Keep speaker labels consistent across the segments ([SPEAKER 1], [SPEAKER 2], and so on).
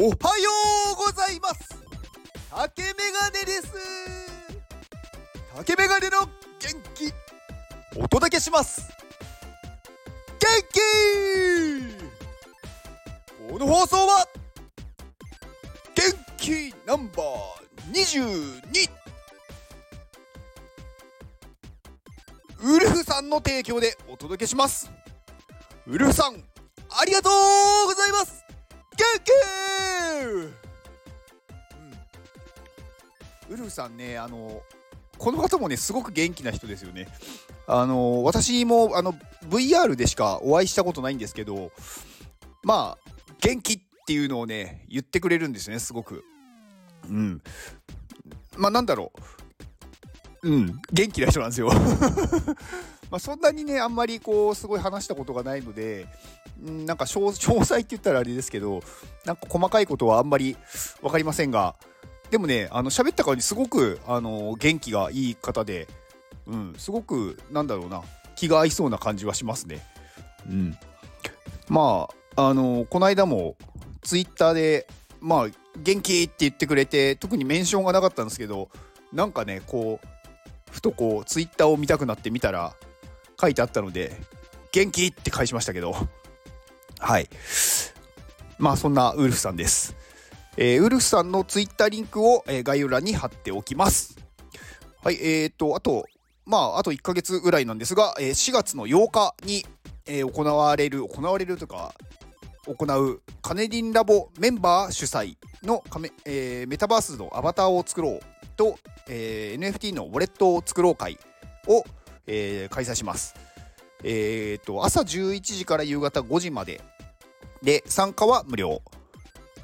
[SPEAKER 1] おはようございます。竹メガネです。竹メガネの元気。お届けします。元気。この放送は元気ナンバー22ウルフさんの提供でお届けします。ウルフさんありがとうございます。元気、ウルフさんねあのこの方もねすごく元気な人ですよね。あの私もあの VR でしかお会いしたことないんですけどまあ元気っていうのをね言ってくれるんですねすごく。うん。まあなんだろう。うん。元気な人なんですよ。まあそんなにねあんまりこうすごい話したことがないのでんなんか詳細って言ったらあれですけどなんか細かいことはあんまり分かりませんがでもねあの喋った感じすごくあの元気がいい方で、うん、すごくなんだろうな気が合いそうな感じはしますね。うん、まああのこの間もツイッターでまあ元気って言ってくれて特にメンションがなかったんですけどなんかねこうふとこうツイッターを見たくなってみたら書いてあったので元気って返しましたけどはい。まあそんなウルフさんです。えー、ウルフさんのツイッターリンクを、えー、概要欄に貼っておきます。はい、えーと、あと、まあ、あと1ヶ月ぐらいなんですが、えー、4月の8日に、えー、行われる、行われるとか、行うカネディンラボメンバー主催のメ,、えー、メタバースのアバターを作ろうと、えー、NFT のウォレットを作ろう会を、えー、開催します。えーと、朝11時から夕方5時までで参加は無料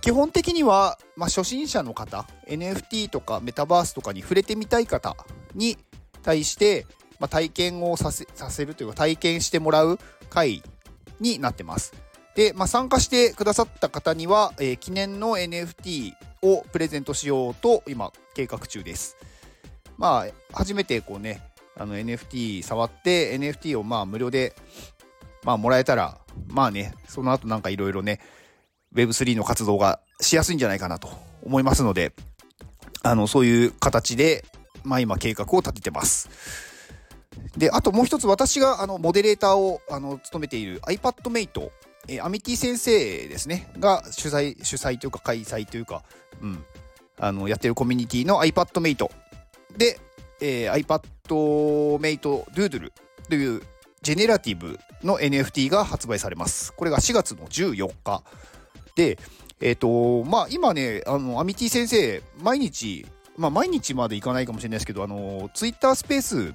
[SPEAKER 1] 基本的には、まあ、初心者の方 NFT とかメタバースとかに触れてみたい方に対して、まあ、体験をさせさせるというか体験してもらう会になってます。で、まあ、参加してくださった方には、えー、記念の NFT をプレゼントしようと今計画中です。まあ初めてこうねあの NFT 触って NFT をまあ無料でまあもらえたらまあねその後なんかいろいろね Web3 の活動がしやすいんじゃないかなと思いますのであのそういう形でまあ今計画を立ててますであともう一つ私があのモデレーターをあの務めている iPadMate えアミティ先生ですねが主催主催というか開催というか、うん、あのやってるコミュニティの iPadMate でえー、iPadMate Doodle というジェネラティブの NFT が発売されます。これが4月の14日。で、えっ、ー、と、まあ今ね、あの、アミティ先生、毎日、まあ毎日までいかないかもしれないですけど、あの、Twitter スペース、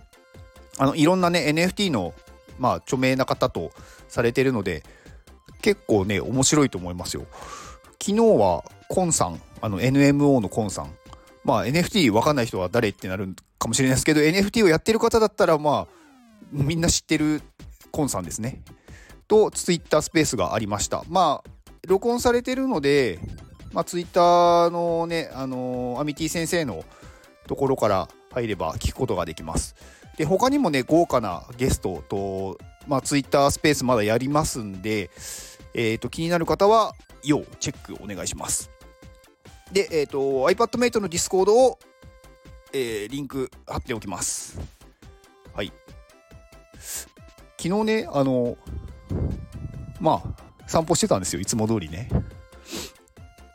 [SPEAKER 1] あの、いろんなね、NFT の、まあ著名な方とされてるので、結構ね、面白いと思いますよ。昨日は、コンさん、あの、NMO のコンさん、まあ NFT わかんない人は誰ってなるかもしれないですけど NFT をやってる方だったらまあみんな知ってるコンさんですね。と Twitter スペースがありました。まあ録音されてるので、まあ、Twitter のね、あのー、アミティ先生のところから入れば聞くことができます。で他にもね豪華なゲストと、まあ、Twitter スペースまだやりますんで、えーと、気になる方は要チェックお願いします。で、えっ、ー、と、iPadMate の Discord を、えー、リンク貼っておきます。はい。昨日ね、あの、まあ、散歩してたんですよ、いつも通りね。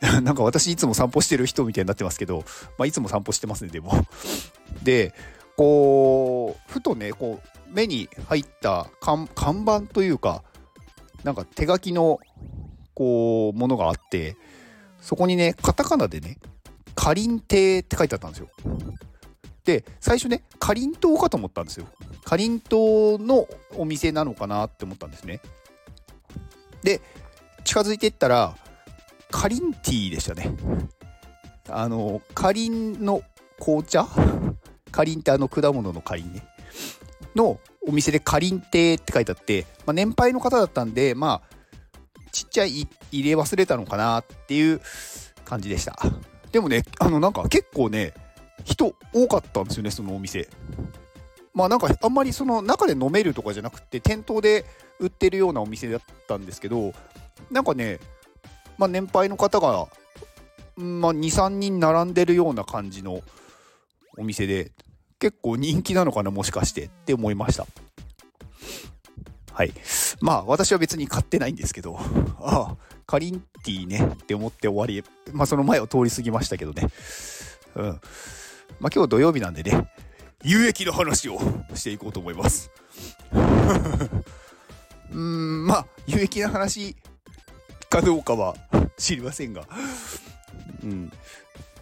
[SPEAKER 1] なんか私いつも散歩してる人みたいになってますけど、まあ、いつも散歩してますね、でも。で、こう、ふとね、こう、目に入った看板というか、なんか手書きの、こう、ものがあって、そこにね、カタカナでね、かりん亭って書いてあったんですよ。で、最初ね、かりんとうかと思ったんですよ。かりんとうのお店なのかなって思ったんですね。で、近づいていったら、かりんティーでしたね。あの、かりんの紅茶？かりんってあの果物のかりんね。のお店でかりん亭って書いてあって、まあ、年配の方だったんで、まあ、ちっちゃい入れ忘れたのかなっていう感じでした。でもね、あのなんか結構ね、人多かったんですよね、そのお店。まあなんかあんまりその中で飲めるとかじゃなくて、店頭で売ってるようなお店だったんですけど、なんかね、まあ年配の方がまあ、23人並んでるような感じのお店で結構人気なのかなもしかしてって思いました。はい。まあ私は別に買ってないんですけどああカリンティーねって思って終わりまあその前を通り過ぎましたけどね。うん。まあ今日土曜日なんでね有益な話をしていこうと思います。うーんまあ有益な話かどうかは知りませんが。うん。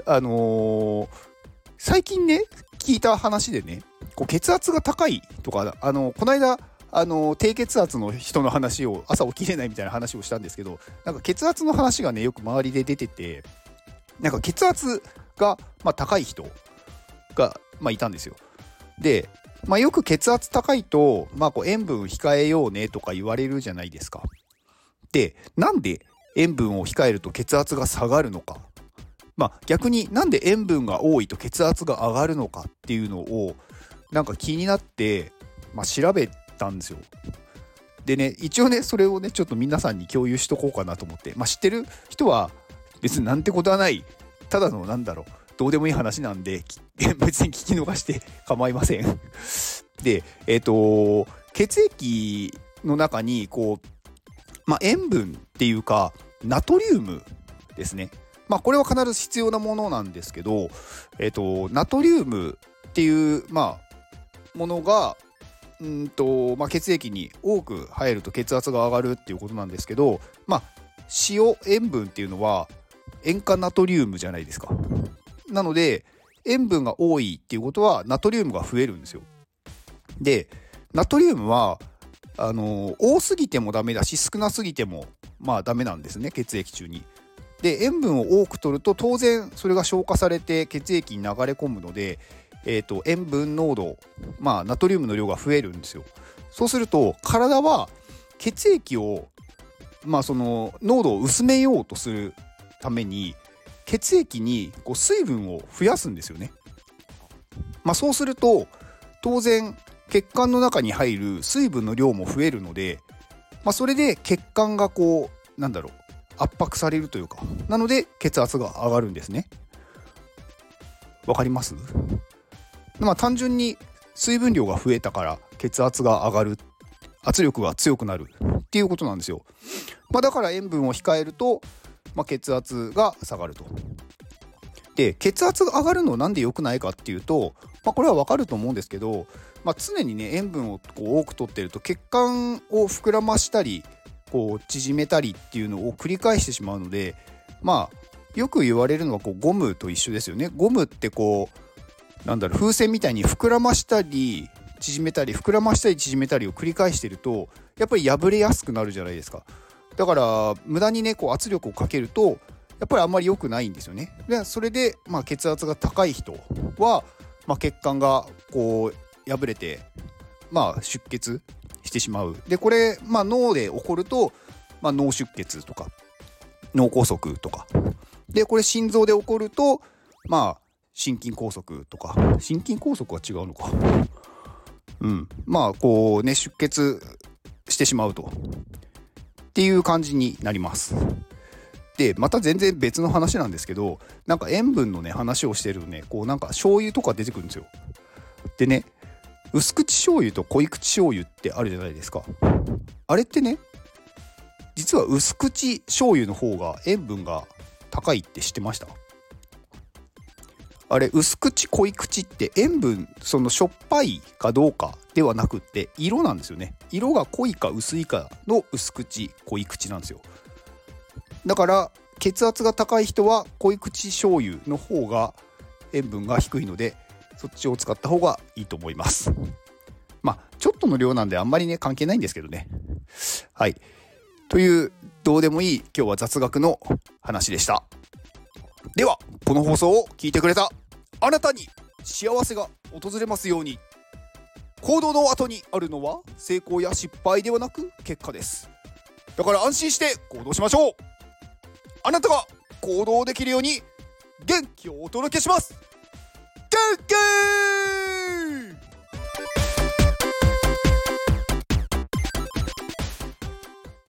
[SPEAKER 1] あのー、最近ね聞いた話でねこう血圧が高いとかあのこの間あの低血圧の人の話を朝起きれないみたいな話をしたんですけどなんか血圧の話がねよく周りで出ててなんか血圧が、まあ、高い人が、まあ、いたんですよ。で、まあ、よく血圧高いと、まあ、こう塩分控えようねとか言われるじゃないですか。でなんで塩分を控えると血圧が下がるのか。まあ、逆になんで塩分が多いと血圧が上がるのかっていうのをなんか気になって、まあ、調べたんですよ。でね一応ねそれをねちょっと皆さんに共有しとこうかなと思って、まあ、知ってる人は別になんてことはないただのなんだろうどうでもいい話なんで 別に聞き逃して構いません でえっ、ー、と血液の中にこう、まあ、塩分っていうかナトリウムですねまあこれは必ず必要なものなんですけどえっ、ー、とナトリウムっていうまあものがうんと、まあ、血液に多く入ると血圧が上がるっていうことなんですけど、まあ、塩塩分っていうのは塩化ナトリウムじゃないですか。なので塩分が多いっていうことはナトリウムが増えるんですよ。でナトリウムはあの多すぎてもダメだし少なすぎてもまあダメなんですね血液中に。で塩分を多く取ると当然それが消化されて血液に流れ込むのでえーと、塩分濃度、まあ、ナトリウムの量が増えるんですよ。そうすると体は血液を、まあ、その濃度を薄めようとするために血液にこう水分を増やすんですよね。まあ、そうすると当然血管の中に入る水分の量も増えるので、まあ、それで血管がこうなんだろう圧迫されるというかなので血圧が上がるんですね。わかります？まあ単純に水分量が増えたから血圧が上がる圧力が強くなるっていうことなんですよ。まあ、だから塩分を控えると、まあ、血圧が下がると。で血圧が上がるのなんで良くないかっていうと、まあ、これは分かると思うんですけど、まあ、常にね塩分をこう多くとってると血管を膨らましたりこう縮めたりっていうのを繰り返してしまうのでまあよく言われるのはこうゴムと一緒ですよね。ゴムってこうなんだろう風船みたいに膨らましたり縮めたり膨らましたり縮めたりを繰り返してるとやっぱり破れやすくなるじゃないですかだから無駄にねこう圧力をかけるとやっぱりあんまり良くないんですよね。でそれで、まあ、血圧が高い人は、まあ、血管がこう破れて、まあ、出血してしまう。でこれ、まあ、脳で起こると、まあ、脳出血とか脳梗塞とか。でこれ心臓で起こるとまあ心筋梗塞とか。心筋梗塞は違うのか。うん。まあこうね出血してしまうと。っていう感じになります。でまた全然別の話なんですけどなんか塩分のね話をしてるとねこうなんか醤油とか出てくるんですよ。でね薄口醤油と濃い口醤油ってあるじゃないですか。あれってね実は薄口醤油の方が塩分が高いって知ってました？あれ薄口濃い口って塩分そのしょっぱいかどうかではなくって色なんですよね。色が濃いか薄いかの薄口濃い口なんですよ。だから血圧が高い人は濃い口醤油の方が塩分が低いのでそっちを使った方がいいと思います。まあちょっとの量なんであんまりね関係ないんですけどね。はい。というどうでもいい今日は雑学の話でした。ではこの放送を聞いてくれたあなたに幸せが訪れますように。行動の後にあるのは成功や失敗ではなく結果です。だから安心して行動しましょう。あなたが行動できるように元気をお届けします。元気